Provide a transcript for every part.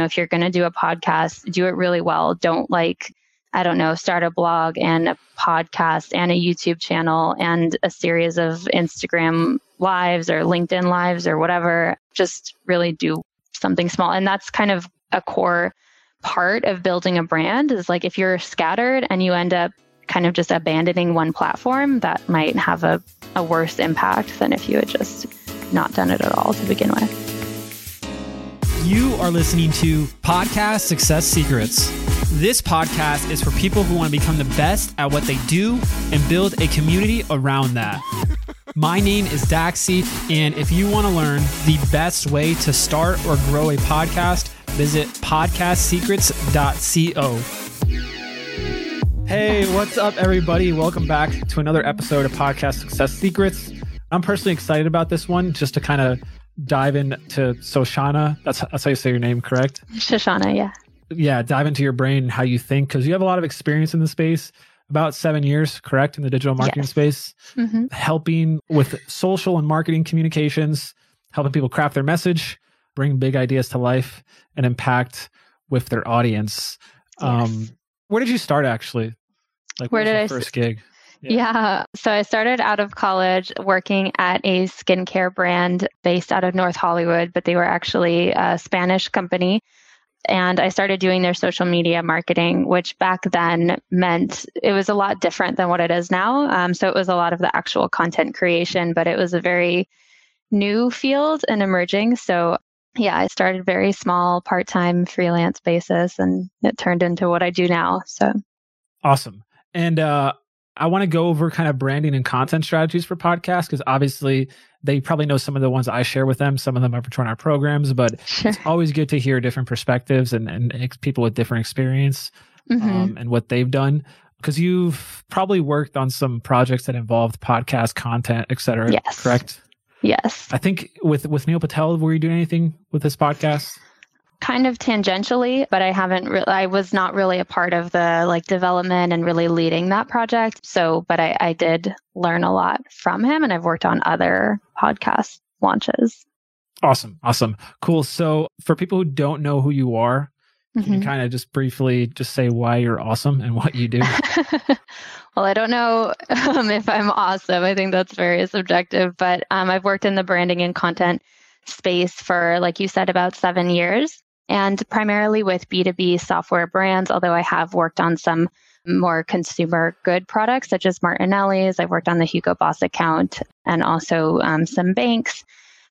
If you're going to do a podcast, do it really well. Don't like, I don't know, start a blog and a podcast and a YouTube channel and a series of Instagram lives or LinkedIn lives or whatever. Just really do something small. And that's kind of a core part of building a brand is like if you're scattered and you end up kind of just abandoning one platform, that might have a, a worse impact than if you had just not done it at all to begin with. You are listening to Podcast Success Secrets. This podcast is for people who want to become the best at what they do and build a community around that. My name is Daxie, and if you want to learn the best way to start or grow a podcast, visit podcastsecrets.co. Hey, what's up, everybody? Welcome back to another episode of Podcast Success Secrets. I'm personally excited about this one just to kind of dive into Shoshana. That's, that's how you say your name, correct? Shoshana, yeah. Yeah, dive into your brain, how you think, because you have a lot of experience in the space. About seven years, correct, in the digital marketing yes. space, mm-hmm. helping with social and marketing communications, helping people craft their message, bring big ideas to life, and impact with their audience. Yes. Um, where did you start actually? Like, where did I first gig? Yeah. yeah. So I started out of college working at a skincare brand based out of North Hollywood, but they were actually a Spanish company. And I started doing their social media marketing, which back then meant it was a lot different than what it is now. Um, so it was a lot of the actual content creation, but it was a very new field and emerging. So yeah, I started very small, part time freelance basis, and it turned into what I do now. So awesome. And uh, I want to go over kind of branding and content strategies for podcasts because obviously they probably know some of the ones I share with them. Some of them are join our programs, but sure. it's always good to hear different perspectives and, and people with different experience mm-hmm. um, and what they've done. Because you've probably worked on some projects that involved podcast content, et cetera. Yes. Correct. Yes. I think with with Neil Patel, were you doing anything with this podcast? Kind of tangentially, but I haven't re- I was not really a part of the like development and really leading that project. So, but I, I did learn a lot from him and I've worked on other podcast launches. Awesome. Awesome. Cool. So for people who don't know who you are, can mm-hmm. you kind of just briefly just say why you're awesome and what you do? well, I don't know um, if I'm awesome. I think that's very subjective, but um, I've worked in the branding and content space for, like you said, about seven years and primarily with B2B software brands, although I have worked on some more consumer good products such as Martinelli's. I've worked on the Hugo Boss account and also um, some banks.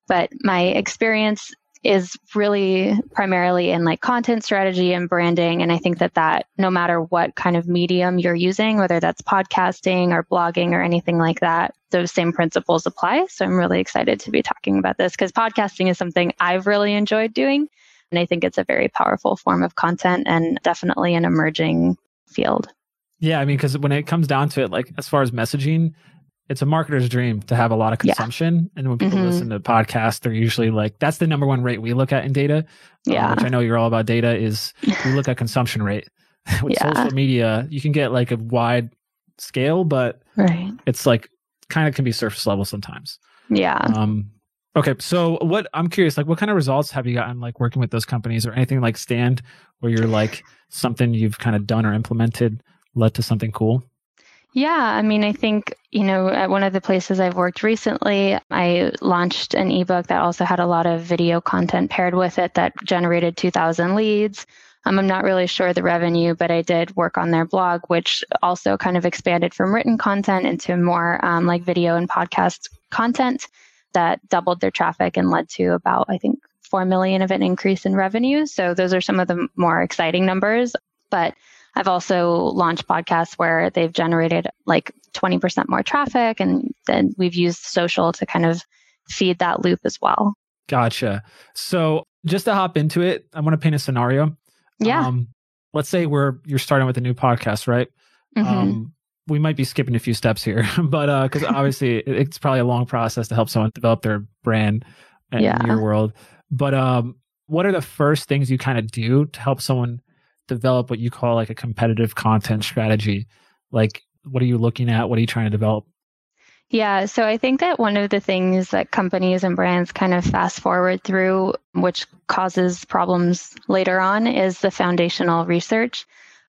But my experience is really primarily in like content strategy and branding. And I think that that no matter what kind of medium you're using, whether that's podcasting or blogging or anything like that, those same principles apply. So I'm really excited to be talking about this because podcasting is something I've really enjoyed doing. And I think it's a very powerful form of content and definitely an emerging field. Yeah, I mean, because when it comes down to it, like as far as messaging, it's a marketer's dream to have a lot of consumption. Yeah. And when people mm-hmm. listen to podcasts, they're usually like, that's the number one rate we look at in data. Um, yeah. Um, which I know you're all about data is we look at consumption rate. With yeah. social media, you can get like a wide scale, but right. it's like kind of can be surface level sometimes. Yeah. Um, Okay, so what I'm curious, like, what kind of results have you gotten, like, working with those companies, or anything like Stand, where you're like something you've kind of done or implemented led to something cool? Yeah, I mean, I think, you know, at one of the places I've worked recently, I launched an ebook that also had a lot of video content paired with it that generated 2,000 leads. Um, I'm not really sure the revenue, but I did work on their blog, which also kind of expanded from written content into more um, like video and podcast content that doubled their traffic and led to about, I think, 4 million of an increase in revenue. So those are some of the more exciting numbers. But I've also launched podcasts where they've generated like 20% more traffic, and then we've used social to kind of feed that loop as well. Gotcha. So just to hop into it, I want to paint a scenario. Yeah. Um, let's say we're you're starting with a new podcast, right? Mm-hmm. Um, we might be skipping a few steps here, but uh, because obviously it's probably a long process to help someone develop their brand in yeah. your world. But um, what are the first things you kind of do to help someone develop what you call like a competitive content strategy? Like, what are you looking at? What are you trying to develop? Yeah, so I think that one of the things that companies and brands kind of fast forward through, which causes problems later on, is the foundational research.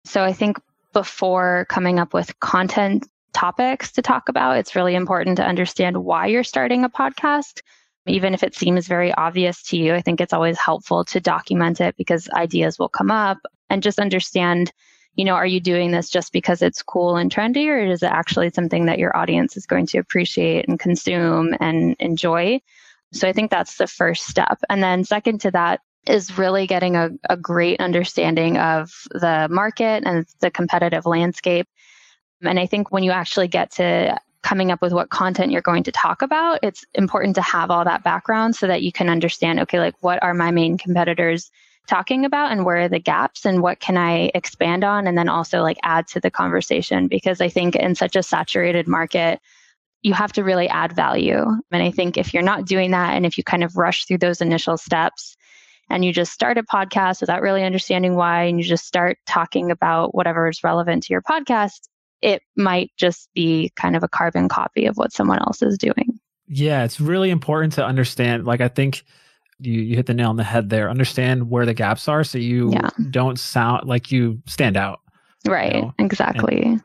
So I think before coming up with content topics to talk about, it's really important to understand why you're starting a podcast. Even if it seems very obvious to you, I think it's always helpful to document it because ideas will come up and just understand you know, are you doing this just because it's cool and trendy, or is it actually something that your audience is going to appreciate and consume and enjoy? So I think that's the first step. And then, second to that, is really getting a, a great understanding of the market and the competitive landscape. And I think when you actually get to coming up with what content you're going to talk about, it's important to have all that background so that you can understand okay, like what are my main competitors talking about and where are the gaps and what can I expand on and then also like add to the conversation because I think in such a saturated market you have to really add value. And I think if you're not doing that and if you kind of rush through those initial steps and you just start a podcast without really understanding why and you just start talking about whatever is relevant to your podcast, it might just be kind of a carbon copy of what someone else is doing. Yeah, it's really important to understand. Like, I think you you hit the nail on the head there. Understand where the gaps are so you yeah. don't sound like you stand out. Right. You know? Exactly. And,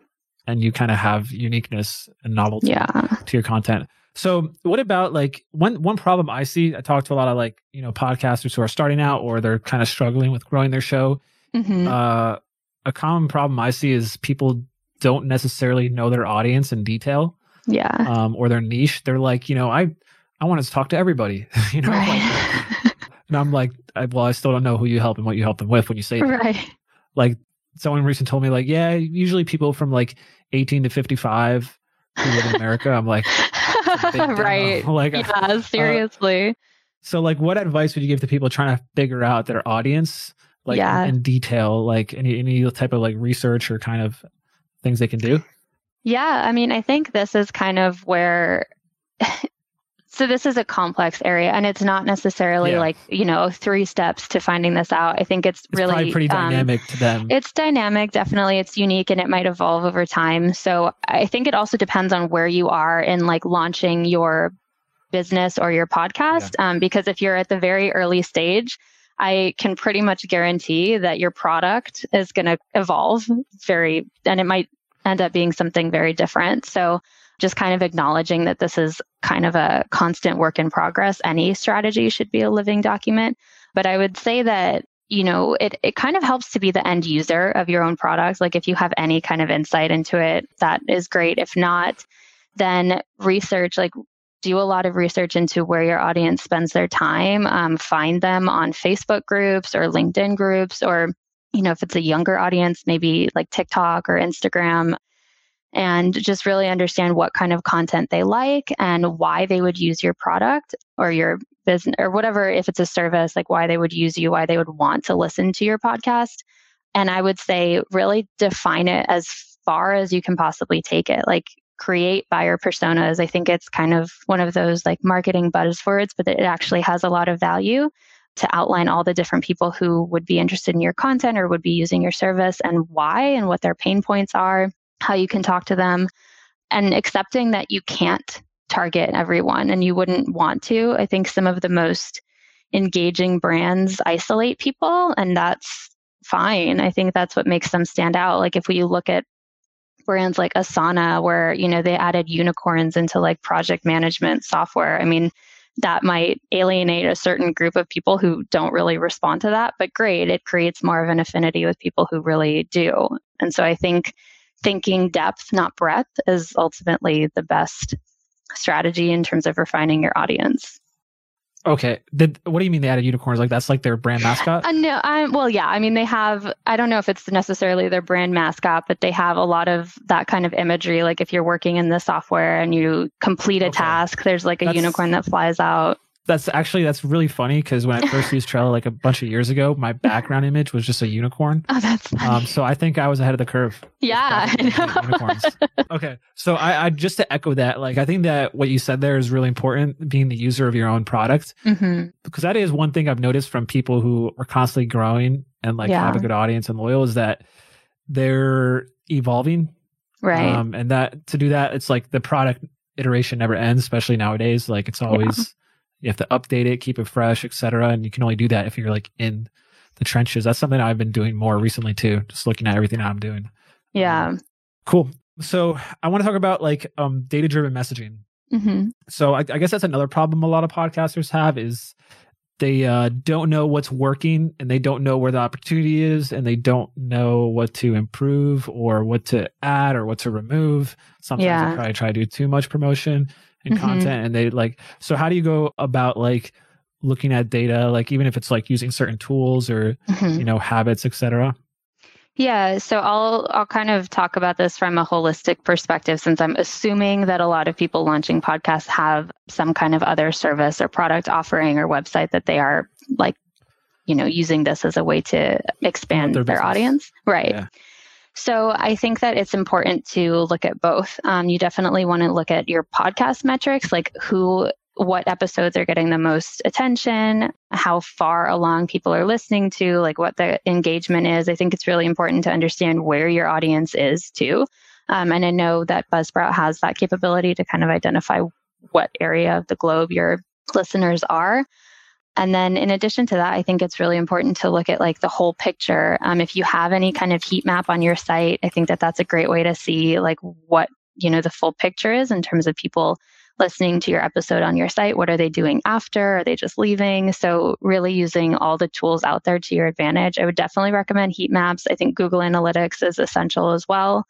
and you kind of have uniqueness and novelty yeah. to your content. So what about like one one problem I see? I talk to a lot of like you know podcasters who are starting out or they're kind of struggling with growing their show. Mm-hmm. Uh, a common problem I see is people don't necessarily know their audience in detail. Yeah. Um, or their niche. They're like, you know, I I want to talk to everybody. you know, right. like, and I'm like, I, well, I still don't know who you help and what you help them with when you say right. Like someone recently told me, like, yeah, usually people from like 18 to 55 who live in America. I'm like, right, like, yeah, uh, seriously. Uh, so, like, what advice would you give to people trying to figure out their audience, like yeah. in, in detail, like any any type of like research or kind of things they can do? Yeah, I mean, I think this is kind of where so this is a complex area and it's not necessarily yeah. like you know three steps to finding this out i think it's, it's really pretty um, dynamic to them it's dynamic definitely it's unique and it might evolve over time so i think it also depends on where you are in like launching your business or your podcast yeah. um, because if you're at the very early stage I can pretty much guarantee that your product is going to evolve very, and it might end up being something very different. So just kind of acknowledging that this is kind of a constant work in progress. Any strategy should be a living document. But I would say that you know it, it kind of helps to be the end user of your own product like if you have any kind of insight into it that is great if not then research like do a lot of research into where your audience spends their time um, find them on facebook groups or linkedin groups or you know if it's a younger audience maybe like tiktok or instagram and just really understand what kind of content they like and why they would use your product or your business or whatever if it's a service like why they would use you why they would want to listen to your podcast. And i would say really define it as far as you can possibly take it. Like create buyer personas. I think it's kind of one of those like marketing buzzwords but it actually has a lot of value to outline all the different people who would be interested in your content or would be using your service and why and what their pain points are how you can talk to them, and accepting that you can't target everyone and you wouldn't want to. I think some of the most engaging brands isolate people, and that's fine. I think that's what makes them stand out. Like if we look at brands like Asana, where you know they added unicorns into like project management software. I mean, that might alienate a certain group of people who don't really respond to that, but great, it creates more of an affinity with people who really do. And so I think thinking depth, not breadth, is ultimately the best strategy in terms of refining your audience. Okay. Did, what do you mean they added unicorns? Like that's like their brand mascot? Uh, no, well, yeah. I mean, they have. I don't know if it's necessarily their brand mascot, but they have a lot of that kind of imagery. Like if you're working in the software and you complete a okay. task, there's like a that's, unicorn that flies out that's actually that's really funny because when I first used Trello like a bunch of years ago, my background image was just a unicorn. Oh, that's funny. Um, so I think I was ahead of the curve. Yeah, unicorns. okay, so I, I, just to echo that, like I think that what you said there is really important, being the user of your own product, mm-hmm. because that is one thing I've noticed from people who are constantly growing and like yeah. have a good audience and loyal is that they're evolving, right? Um, and that to do that, it's like the product iteration never ends, especially nowadays. Like it's always yeah. You have to update it, keep it fresh, etc. And you can only do that if you're like in the trenches. That's something I've been doing more recently too, just looking at everything I'm doing. Yeah. Um, cool. So I want to talk about like um, data driven messaging. Mm-hmm. So I, I, guess that's another problem a lot of podcasters have is they uh, don't know what's working and they don't know where the opportunity is and they don't know what to improve or what to add or what to remove. Sometimes yeah. they probably try to do too much promotion and mm-hmm. content and they like so how do you go about like looking at data like even if it's like using certain tools or mm-hmm. you know habits etc yeah, so I'll I'll kind of talk about this from a holistic perspective since I'm assuming that a lot of people launching podcasts have some kind of other service or product offering or website that they are like you know using this as a way to expand their, their audience. Right. Yeah. So I think that it's important to look at both. Um, you definitely want to look at your podcast metrics, like who what episodes are getting the most attention, how far along people are listening to, like what the engagement is. I think it's really important to understand where your audience is too. Um, and I know that Buzzsprout has that capability to kind of identify what area of the globe your listeners are. And then in addition to that, I think it's really important to look at like the whole picture. Um, if you have any kind of heat map on your site, I think that that's a great way to see like what, you know, the full picture is in terms of people listening to your episode on your site. What are they doing after? Are they just leaving? So, really using all the tools out there to your advantage. I would definitely recommend heat maps. I think Google Analytics is essential as well,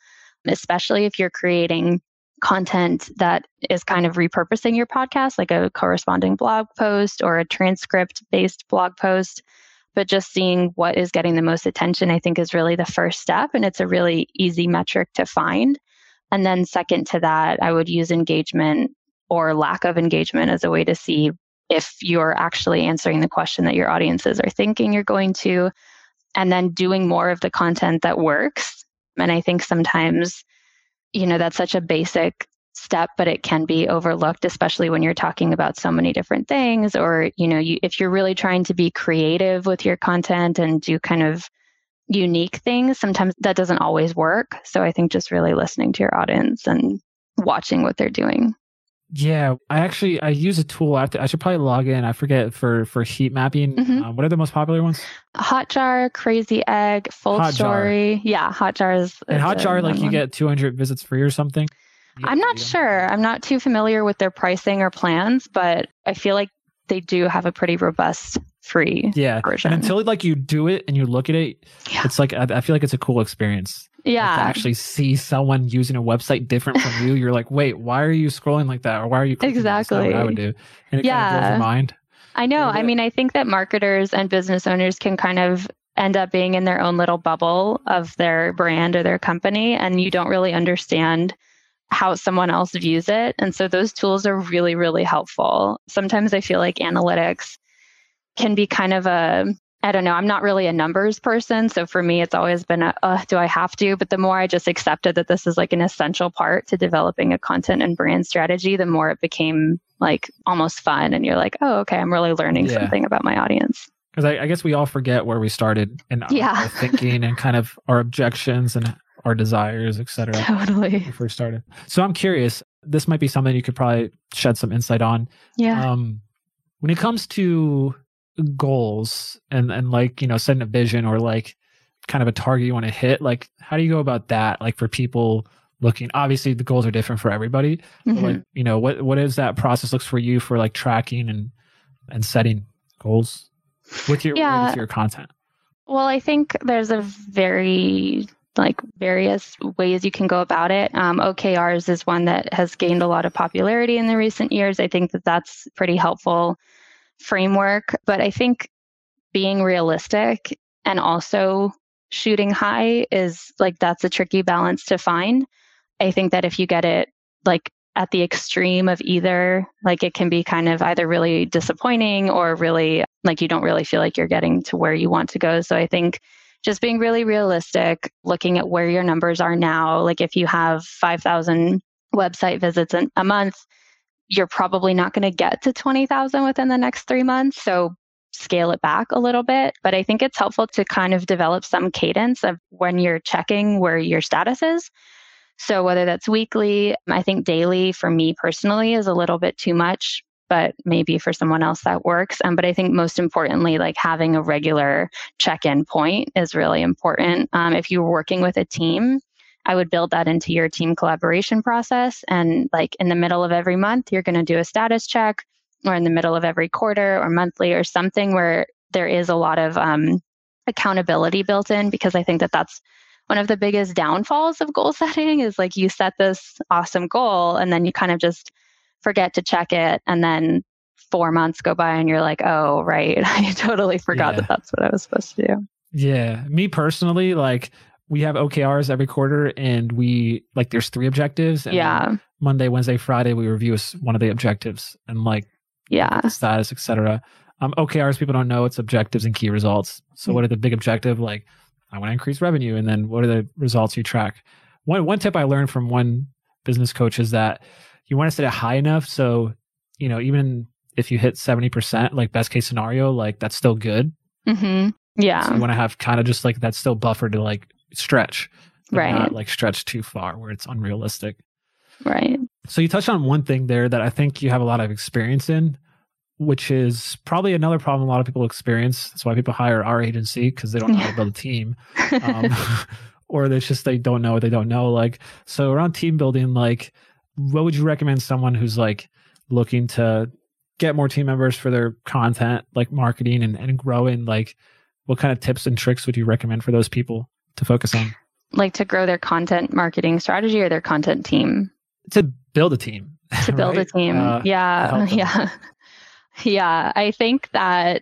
especially if you're creating content that is kind of repurposing your podcast, like a corresponding blog post or a transcript based blog post. But just seeing what is getting the most attention, I think, is really the first step. And it's a really easy metric to find. And then, second to that, I would use engagement or lack of engagement as a way to see if you're actually answering the question that your audiences are thinking you're going to, and then doing more of the content that works. And I think sometimes, you know, that's such a basic step, but it can be overlooked, especially when you're talking about so many different things. Or, you know, you, if you're really trying to be creative with your content and do kind of unique things, sometimes that doesn't always work. So I think just really listening to your audience and watching what they're doing. Yeah, I actually I use a tool. I, to, I should probably log in. I forget for for heat mapping. Mm-hmm. Um, what are the most popular ones? Hotjar, Crazy Egg, Full Story. Yeah, Hotjar is. And Hotjar, like you get 200 visits free or something. I'm not sure. I'm not too familiar with their pricing or plans, but I feel like they do have a pretty robust free yeah. version. And until like you do it and you look at it, yeah. it's like I, I feel like it's a cool experience. Yeah. Like, actually see someone using a website different from you, you're like, wait, why are you scrolling like that? Or why are you exactly what I would do? And it yeah. kind of blows your mind. I know. I mean, I think that marketers and business owners can kind of end up being in their own little bubble of their brand or their company, and you don't really understand how someone else views it. And so those tools are really, really helpful. Sometimes I feel like analytics can be kind of a I don't know. I'm not really a numbers person. So for me, it's always been a, uh, do I have to? But the more I just accepted that this is like an essential part to developing a content and brand strategy, the more it became like almost fun. And you're like, oh, okay, I'm really learning yeah. something about my audience. Because I, I, guess we all forget where we started and yeah. our thinking and kind of our objections and our desires, etc. Totally. When we first started. So I'm curious. This might be something you could probably shed some insight on. Yeah. Um, when it comes to goals and and like you know setting a vision or like kind of a target you want to hit like how do you go about that like for people looking obviously the goals are different for everybody mm-hmm. like you know what what is that process looks for you for like tracking and and setting goals with your yeah. with your content well i think there's a very like various ways you can go about it um, okrs is one that has gained a lot of popularity in the recent years i think that that's pretty helpful framework, but I think being realistic and also shooting high is like that's a tricky balance to find. I think that if you get it like at the extreme of either, like it can be kind of either really disappointing or really like you don't really feel like you're getting to where you want to go. So I think just being really realistic, looking at where your numbers are now, like if you have 5,000 website visits a month, you're probably not going to get to 20,000 within the next three months. So scale it back a little bit. But I think it's helpful to kind of develop some cadence of when you're checking where your status is. So whether that's weekly, I think daily for me personally is a little bit too much, but maybe for someone else that works. Um, but I think most importantly, like having a regular check in point is really important. Um, if you're working with a team, I would build that into your team collaboration process. And like in the middle of every month, you're going to do a status check, or in the middle of every quarter or monthly or something where there is a lot of um, accountability built in because I think that that's one of the biggest downfalls of goal setting is like you set this awesome goal and then you kind of just forget to check it and then four months go by and you're like oh right i totally forgot yeah. that that's what i was supposed to do yeah me personally like we have okrs every quarter and we like there's three objectives yeah monday wednesday friday we review one of the objectives and like yeah status etc um okrs people don't know it's objectives and key results so mm-hmm. what are the big objective like I want to increase revenue. And then what are the results you track? One one tip I learned from one business coach is that you want to set it high enough so you know even if you hit 70% like best case scenario like that's still good mm-hmm. yeah so you want to have kind of just like that's still buffer to like stretch right not like stretch too far where it's unrealistic right so you touched on one thing there that i think you have a lot of experience in which is probably another problem a lot of people experience. That's why people hire our agency because they don't know how to build a team, um, or it's just they don't know what they don't know. Like so around team building, like what would you recommend someone who's like looking to get more team members for their content, like marketing and, and growing? Like what kind of tips and tricks would you recommend for those people to focus on? Like to grow their content marketing strategy or their content team? To build a team. To build right? a team. Uh, yeah. Yeah. Yeah, I think that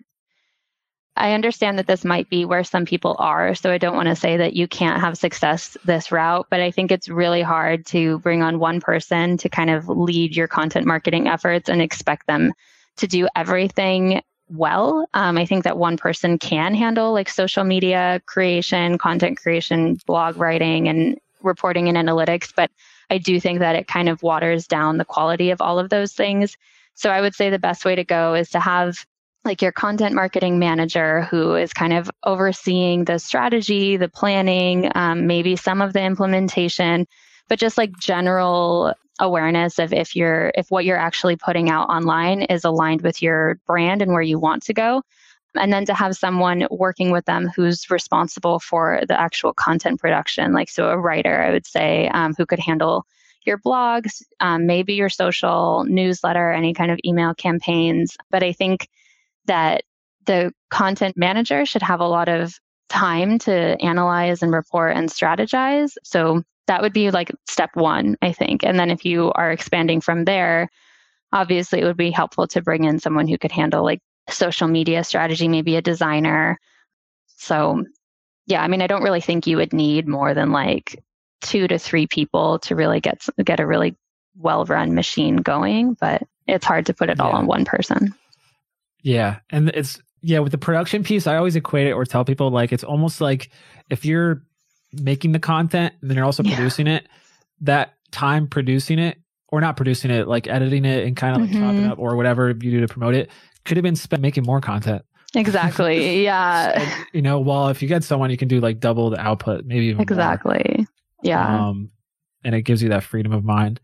I understand that this might be where some people are. So I don't want to say that you can't have success this route, but I think it's really hard to bring on one person to kind of lead your content marketing efforts and expect them to do everything well. Um, I think that one person can handle like social media creation, content creation, blog writing, and reporting and analytics, but I do think that it kind of waters down the quality of all of those things. So I would say the best way to go is to have like your content marketing manager who is kind of overseeing the strategy, the planning, um, maybe some of the implementation, but just like general awareness of if you're if what you're actually putting out online is aligned with your brand and where you want to go and then to have someone working with them who's responsible for the actual content production like so a writer i would say um, who could handle your blogs, um, maybe your social newsletter, any kind of email campaigns. But I think that the content manager should have a lot of time to analyze and report and strategize. So that would be like step one, I think. And then if you are expanding from there, obviously it would be helpful to bring in someone who could handle like social media strategy, maybe a designer. So yeah, I mean, I don't really think you would need more than like two to three people to really get get a really well run machine going, but it's hard to put it all on one person. Yeah, and it's yeah with the production piece, I always equate it or tell people like it's almost like if you're making the content and then you're also yeah. producing it, that time producing it or not producing it, like editing it and kind of like mm-hmm. chopping up or whatever you do to promote it, could have been spent making more content. Exactly. Yeah. so, you know, well, if you get someone, you can do like double the output, maybe exactly. More. Yeah. Um, and it gives you that freedom of mind.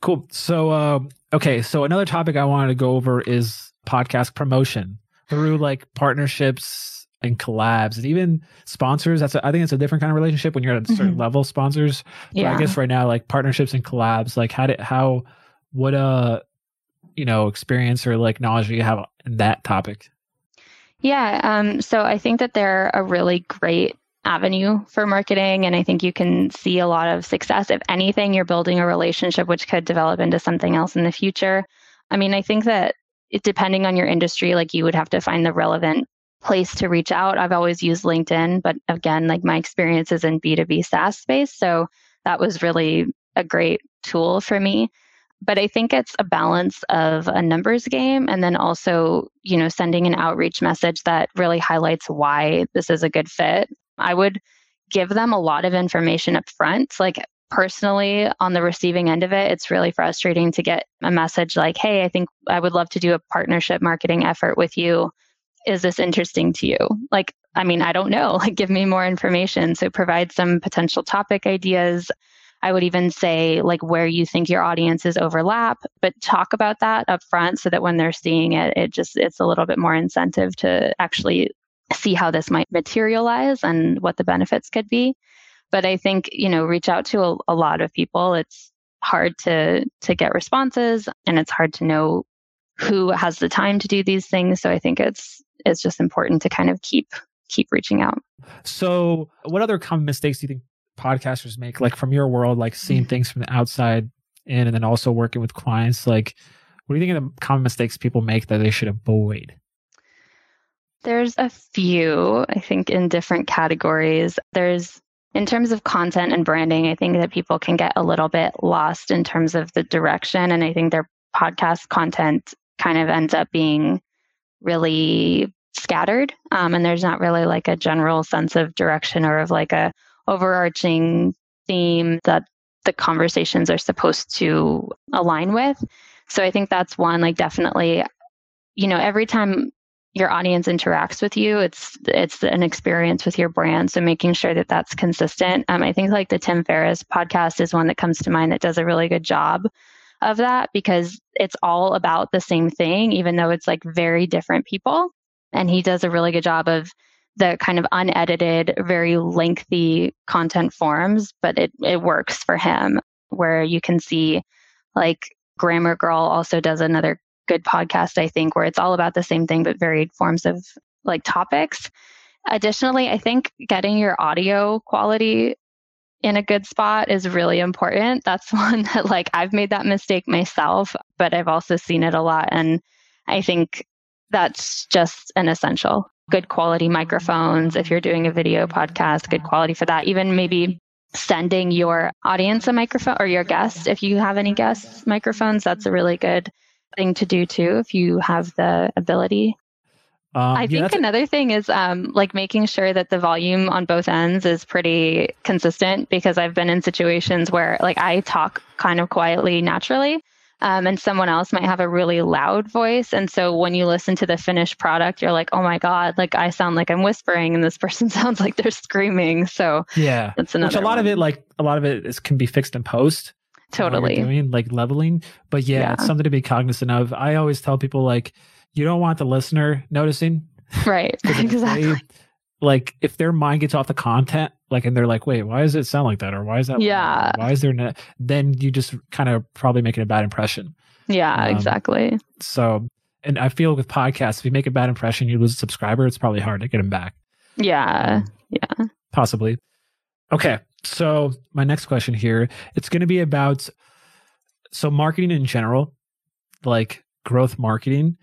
Cool. So, uh, okay. So another topic I wanted to go over is podcast promotion through like partnerships and collabs and even sponsors. That's a, I think it's a different kind of relationship when you're at a certain mm-hmm. level sponsors. But yeah. I guess right now, like partnerships and collabs, like how did, how, what, uh, you know, experience or like knowledge do you have in that topic? Yeah. Um, so I think that they're a really great avenue for marketing. And I think you can see a lot of success. If anything, you're building a relationship which could develop into something else in the future. I mean, I think that it, depending on your industry, like you would have to find the relevant place to reach out. I've always used LinkedIn, but again, like my experience is in B2B SaaS space. So that was really a great tool for me. But I think it's a balance of a numbers game and then also, you know, sending an outreach message that really highlights why this is a good fit I would give them a lot of information up front. Like personally, on the receiving end of it, it's really frustrating to get a message like, hey, I think I would love to do a partnership marketing effort with you. Is this interesting to you? Like, I mean, I don't know. Like, give me more information. So, provide some potential topic ideas. I would even say like where you think your audiences overlap, but talk about that up front so that when they're seeing it, it just it's a little bit more incentive to actually see how this might materialize and what the benefits could be. But I think, you know, reach out to a, a lot of people. It's hard to to get responses and it's hard to know who has the time to do these things. So I think it's it's just important to kind of keep keep reaching out. So what other common mistakes do you think podcasters make like from your world like seeing mm-hmm. things from the outside in and then also working with clients? Like what do you think of the common mistakes people make that they should avoid? There's a few i think in different categories. There's in terms of content and branding i think that people can get a little bit lost in terms of the direction and i think their podcast content kind of ends up being really scattered um, and there's not really like a general sense of direction or of like a overarching theme that the conversations are supposed to align with. So I think that's one, like definitely, you know, every time your audience interacts with you, it's it's an experience with your brand. So making sure that that's consistent. Um, I think like the Tim Ferriss podcast is one that comes to mind that does a really good job of that because it's all about the same thing, even though it's like very different people. And he does a really good job of the kind of unedited, very lengthy content forms, but it, it works for him where you can see like Grammar Girl also does another good podcast, I think, where it's all about the same thing, but varied forms of like topics. Additionally, I think getting your audio quality in a good spot is really important. That's one that like I've made that mistake myself, but I've also seen it a lot. And I think that's just an essential good quality microphones. If you're doing a video podcast, good quality for that. Even maybe sending your audience a microphone or your guests, if you have any guests microphones, that's a really good thing to do too, if you have the ability. Um, I think another thing is um, like making sure that the volume on both ends is pretty consistent because I've been in situations where like I talk kind of quietly naturally um, and someone else might have a really loud voice. And so when you listen to the finished product, you're like, oh my God, like I sound like I'm whispering and this person sounds like they're screaming. So yeah, that's another Which a lot one. of it, like a lot of it is, can be fixed in post. Totally. Doing, like leveling. But yeah, yeah, it's something to be cognizant of. I always tell people like, you don't want the listener noticing. Right. exactly. They, like if their mind gets off the content, like and they're like, wait, why does it sound like that? Or why is that? Yeah. Why is there? Ne-? Then you just kind of probably making a bad impression. Yeah, um, exactly. So, and I feel with podcasts, if you make a bad impression, you lose a subscriber. It's probably hard to get them back. Yeah. Um, yeah. Possibly. Okay. So my next question here, it's going to be about so marketing in general, like growth marketing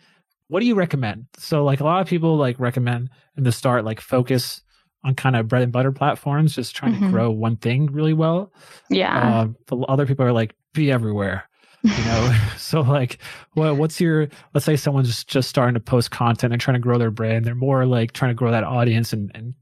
what do you recommend? So like a lot of people like recommend in the start like focus on kind of bread and butter platforms, just trying mm-hmm. to grow one thing really well. Yeah. Uh, other people are like be everywhere. You know, so like, well, what's your? Let's say someone's just just starting to post content and trying to grow their brand. They're more like trying to grow that audience and and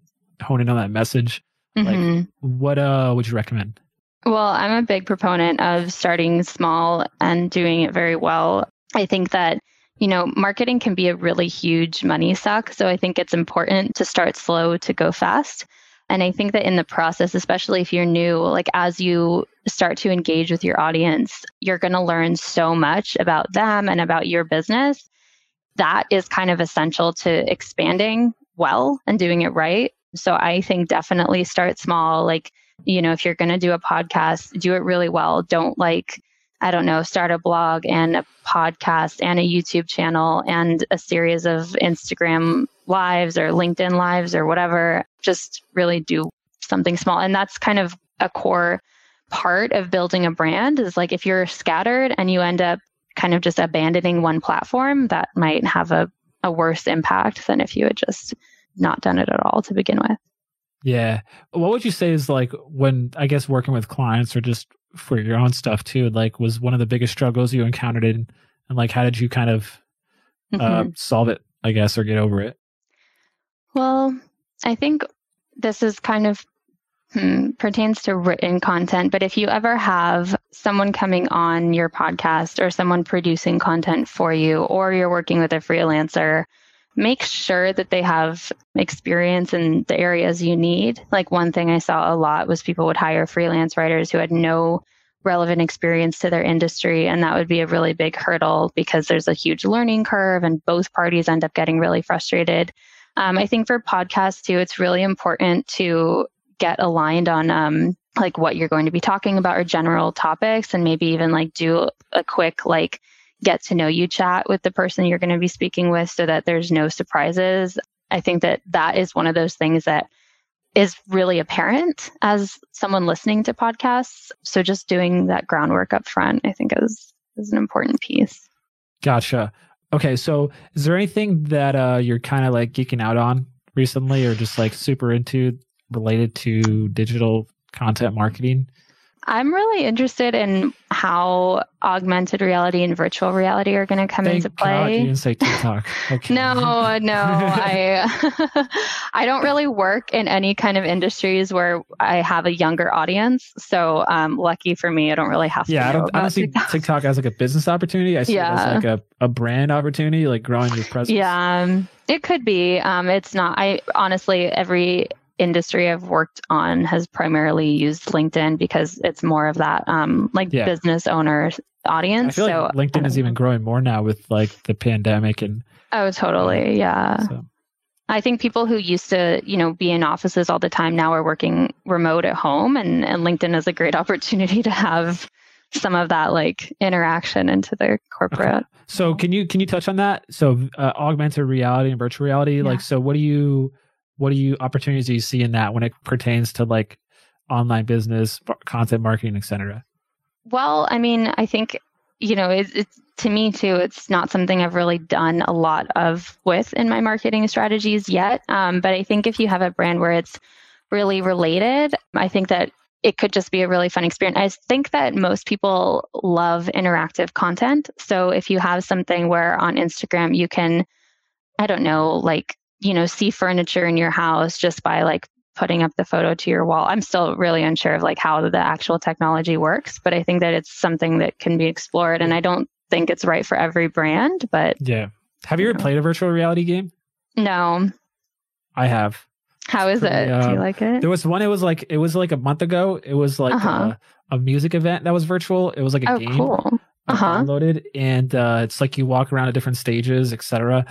hone in on that message. Mm-hmm. Like, what uh would you recommend? Well, I'm a big proponent of starting small and doing it very well. I think that you know, marketing can be a really huge money suck. So I think it's important to start slow to go fast. And I think that in the process, especially if you're new, like as you start to engage with your audience, you're going to learn so much about them and about your business. That is kind of essential to expanding well and doing it right. So I think definitely start small. Like, you know, if you're going to do a podcast, do it really well. Don't like I don't know, start a blog and a podcast and a YouTube channel and a series of Instagram lives or LinkedIn lives or whatever. Just really do something small. And that's kind of a core part of building a brand is like if you're scattered and you end up kind of just abandoning one platform, that might have a, a worse impact than if you had just not done it at all to begin with. Yeah. What would you say is like when I guess working with clients or just for your own stuff too, like was one of the biggest struggles you encountered in, and like how did you kind of uh, mm-hmm. solve it, I guess, or get over it? Well, I think this is kind of hmm, pertains to written content, but if you ever have someone coming on your podcast or someone producing content for you, or you're working with a freelancer, make sure that they have experience in the areas you need. Like one thing I saw a lot was people would hire freelance writers who had no relevant experience to their industry. And that would be a really big hurdle because there's a huge learning curve and both parties end up getting really frustrated. Um, I think for podcasts too, it's really important to get aligned on um, like what you're going to be talking about or general topics and maybe even like do a quick like get to know you chat with the person you're going to be speaking with so that there's no surprises. I think that that is one of those things that is really apparent as someone listening to podcasts. So just doing that groundwork up front, I think is is an important piece. Gotcha. Okay, so is there anything that uh, you're kind of like geeking out on recently, or just like super into related to digital content marketing? I'm really interested in how augmented reality and virtual reality are going to come Thank into play. God you didn't say TikTok. Okay. no, no, I I don't really work in any kind of industries where I have a younger audience. So, um, lucky for me, I don't really have yeah, to. I don't, I don't see TikTok. TikTok as like a business opportunity. I see Yeah. it as like a, a brand opportunity, like growing your presence. Yeah, um, it could be. Um, it's not. I honestly, every industry I've worked on has primarily used LinkedIn because it's more of that um, like Yeah. business owner audience. I feel so like LinkedIn is even growing more now with like the pandemic and oh, totally, yeah. so. I think people who used to, you know, be in offices all the time now are working remote at home, and, and LinkedIn is a great opportunity to have some of that like interaction into their corporate. So can you can you touch on that? So uh, augmented reality and virtual reality, like so what do you what do you opportunities do you see in that when it pertains to like online business, content marketing, etc. Well, I mean, I think, you know, it's, it's to me too, it's not something I've really done a lot of with in my marketing strategies yet. Um, but I think if you have a brand where it's really related, I think that it could just be a really fun experience. I think that most people love interactive content. So if you have something where on Instagram you can, I don't know, like, you know, see furniture in your house just by like putting up the photo to your wall. I'm still really unsure of like how the actual technology works, but I think that it's something that can be explored and I don't think it's right for every brand, but Yeah. Have you ever played a virtual reality game? no. I have. How is pretty, it? Do uh, you like it? There was one. It was like it was like a month ago. It was like Uh-huh. a, a music event that was virtual. It was like a Oh, game cool. Uh-huh. downloaded, and uh, it's like you walk around at different stages, etc.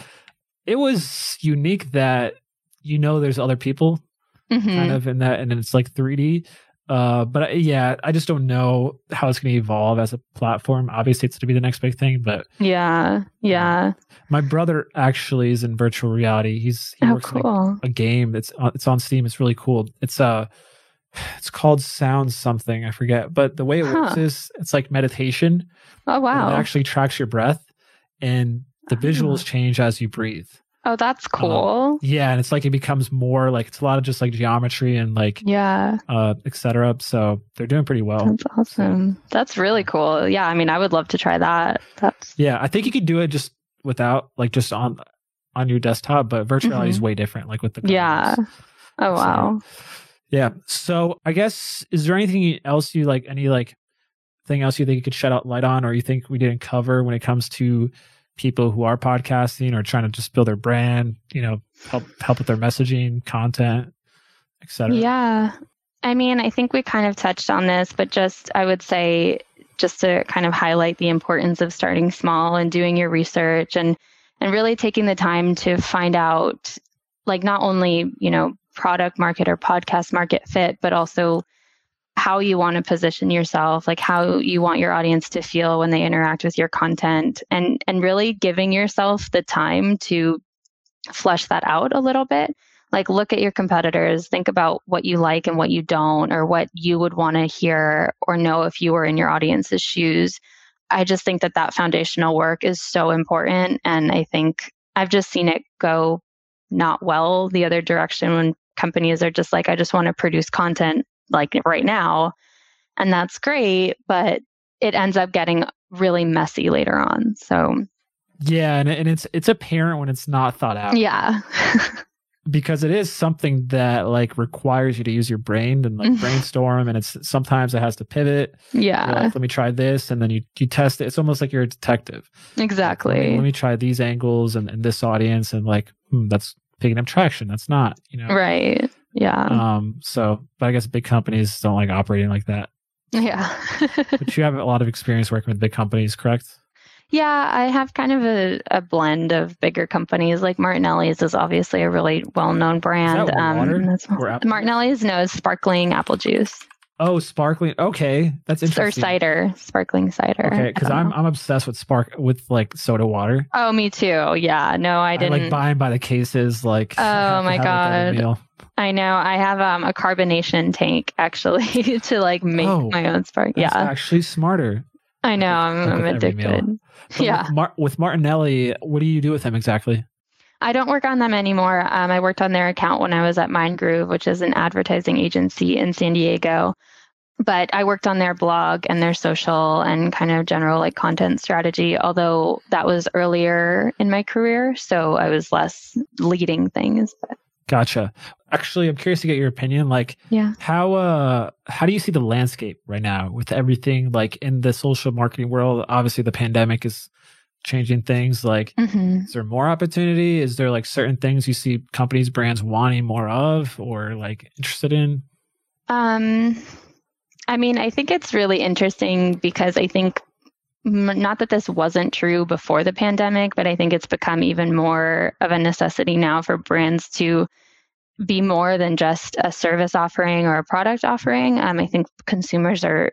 It was unique that you know there's other people hmm kind of in that, and it's like 3D. Uh, but uh, yeah, I just don't know how it's going to evolve as a platform. Obviously, it's going to be the next big thing. But Yeah. Yeah. my brother actually is in virtual reality. He's he Oh, works in, like, cool. a game that's on, it's on Steam. It's really cool. It's uh it's called Sound something I forget, but the way it works is it's like meditation. Oh, wow. It actually tracks your breath, and the Oh. visuals change as you breathe. Oh, that's cool. Yeah, and it's like it becomes more like it's a lot of just like geometry and like yeah. uh etc. So they're doing pretty well. That's awesome. That's really cool. Yeah. I mean, I would love to try that. That's, Yeah, I think you could do it just without like just on on your desktop, but virtual reality is way different. Like with the Mm-hmm. yeah. Oh, So- wow. Yeah. So I guess is there anything else you like any like thing else you think you could shed out light on or you think we didn't cover when it comes to people who are podcasting or trying to just build their brand, you know, help help with their messaging, content, etc. Yeah. I mean, I think we kind of touched on this, but just I would say just to kind of highlight the importance of starting small and doing your research and and really taking the time to find out like not only, you know, product market or podcast market fit, but also how you want to position yourself, like how you want your audience to feel when they interact with your content and and really giving yourself the time to flesh that out a little bit. Like look at your competitors think about what you like and what you don't or what you would want to hear or know if you were in your audience's shoes. I just think that that foundational work is so important and i think i've just seen it go not well the other direction when companies are just like i just want to produce content like right now and that's great but it ends up getting really messy later on so. Yeah, and and it's it's apparent when it's not thought out. yeah. Because it is something that like requires you to use your brain and like brainstorm and it's sometimes it has to pivot. Yeah. Like, let me try this and then you you test it. It's almost like you're a detective. Exactly like, let, me, let, me, try these angles and, and this audience and like hmm, that's picking up traction. That's not you know. Right yeah um so but i guess big companies don't like operating like that yeah but you have a lot of experience working with big companies correct yeah, I have kind of a, a blend of bigger companies. Like Martinelli's is obviously a really well known brand. um, water? Martinelli's knows sparkling apple juice. Oh, sparkling. Okay, that's interesting. Or cider, sparkling cider. Okay, because I'm I'm obsessed with spark with like soda water. Oh, me too. Yeah, no, I didn't. I like buying by the cases. Like, oh my god, I know. I have um, a carbonation tank actually to like make oh, my own spark. yeah, actually smarter. I know. I'm, I'm addicted. yeah. With, Mar- with, Martinelli, what do you do with them exactly? I don't work on them anymore. Um, I worked on their account when I was at Mindgruve, which is an advertising agency in San Diego. But I worked on their blog and their social and kind of general like content strategy, although that was earlier in my career. So I was less leading things. But. Gotcha. Actually, I'm curious to get your opinion. Like, yeah, how uh, how do you see the landscape right now with everything like in the social marketing world? Obviously, the pandemic is changing things. Like, mm-hmm. is there more opportunity? Is there like certain things you see companies, brands wanting more of, or like interested in? Um, I mean, I think it's really interesting because I think not that this wasn't true before the pandemic, but I think it's become even more of a necessity now for brands to be more than just a service offering or a product offering. Um, I think consumers are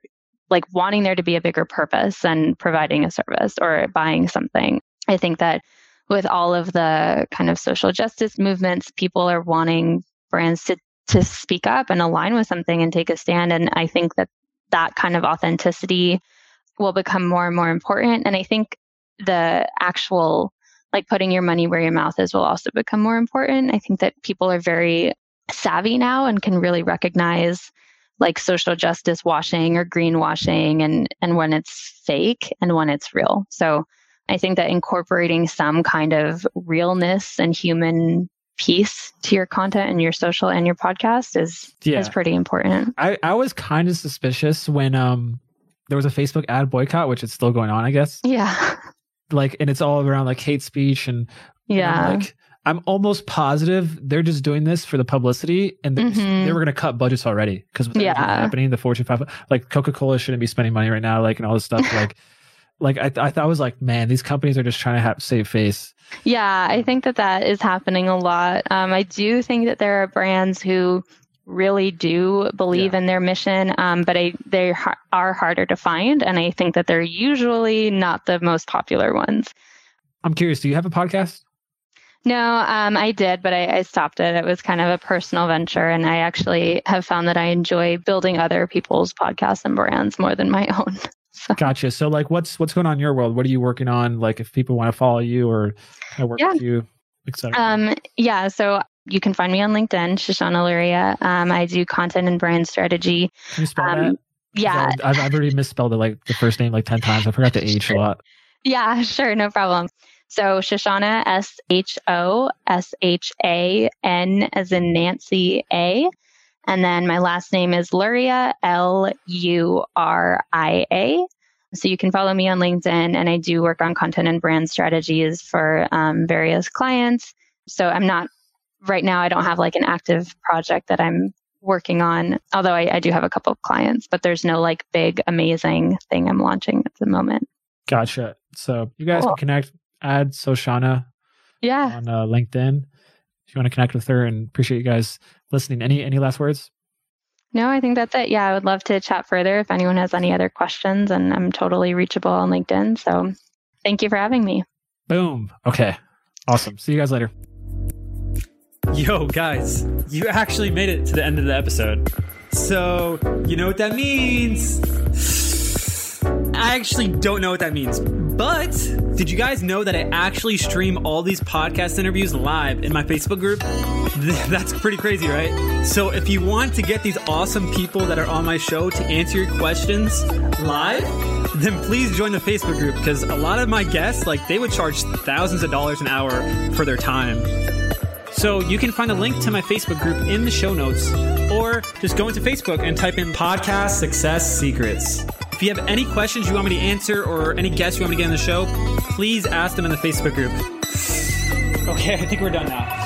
like wanting there to be a bigger purpose than providing a service or buying something. I think that with all of the kind of social justice movements, people are wanting brands to to speak up and align with something and take a stand. And I think that that kind of authenticity will become more and more important. And I think the actual like putting your money where your mouth is will also become more important. I think that people are very savvy now and can really recognize like social justice washing or greenwashing and and when it's fake and when it's real. So I think that incorporating some kind of realness and human piece to your content and your social and your podcast is yeah. is pretty important. I, I was kind of suspicious when um there was a Facebook ad boycott, which is still going on, I guess. Yeah. Like, and it's all around like hate speech and yeah. I'm like, I'm almost positive they're just doing this for the publicity, and mm-hmm. they were going to cut budgets already because yeah. happening. The Fortune 500, like Coca Cola, shouldn't be spending money right now, like and all this stuff. like, like I, I thought I was like, man, these companies are just trying to have save face. Yeah, I think that that is happening a lot. Um, I do think that there are brands who really do believe yeah. in their mission, um, but I, they ha- are harder to find. And I think that they're usually not the most popular ones. I'm curious, do you have a podcast? No, um, I did, but I, I, stopped it. It was kind of a personal venture. And I actually have found that I enjoy building other people's podcasts and brands more than my own. So. Gotcha. So like what's what's going on in your world? What are you working on? Like if people want to follow you or work yeah. with you, etc. Um, yeah. So you can find me on LinkedIn, Shoshana Luria. Um, I do content and brand strategy. Can you spell um, that? Yeah. I've, I've already misspelled it like the first name like 10 times. I forgot the H a lot. Yeah, sure. No problem. So Shoshana, S H O S H A N as in Nancy A. And then my last name is Luria, L U R I A. So you can follow me on LinkedIn, and I do work on content and brand strategies for um, various clients. So I'm not right now I don't have like an active project that I'm working on, although I, I do have a couple of clients, but there's no like big, amazing thing I'm launching at the moment. Gotcha. So you guys cool. can connect, add Shoshana yeah. on uh, LinkedIn if you want to connect with her and appreciate you guys listening. Any any last words? No, I think that's it. Yeah, I would love to chat further if anyone has any other questions, and I'm totally reachable on LinkedIn. So thank you for having me. Boom. Okay. Awesome. See you guys later. Yo, guys, you actually made it to the end of the episode. So, you know what that means? I actually don't know what that means. But did you guys know that I actually stream all these podcast interviews live in my Facebook group? That's pretty crazy, right? So if you want to get these awesome people that are on my show to answer your questions live, then please join the Facebook group because a lot of my guests, like, they would charge thousands of dollars an hour for their time. So you can find a link to my Facebook group in the show notes, or just go into Facebook and type in Podcast Success Secrets. If you have any questions you want me to answer or any guests you want me to get on the show, please ask them in the Facebook group. Okay, I think we're done now.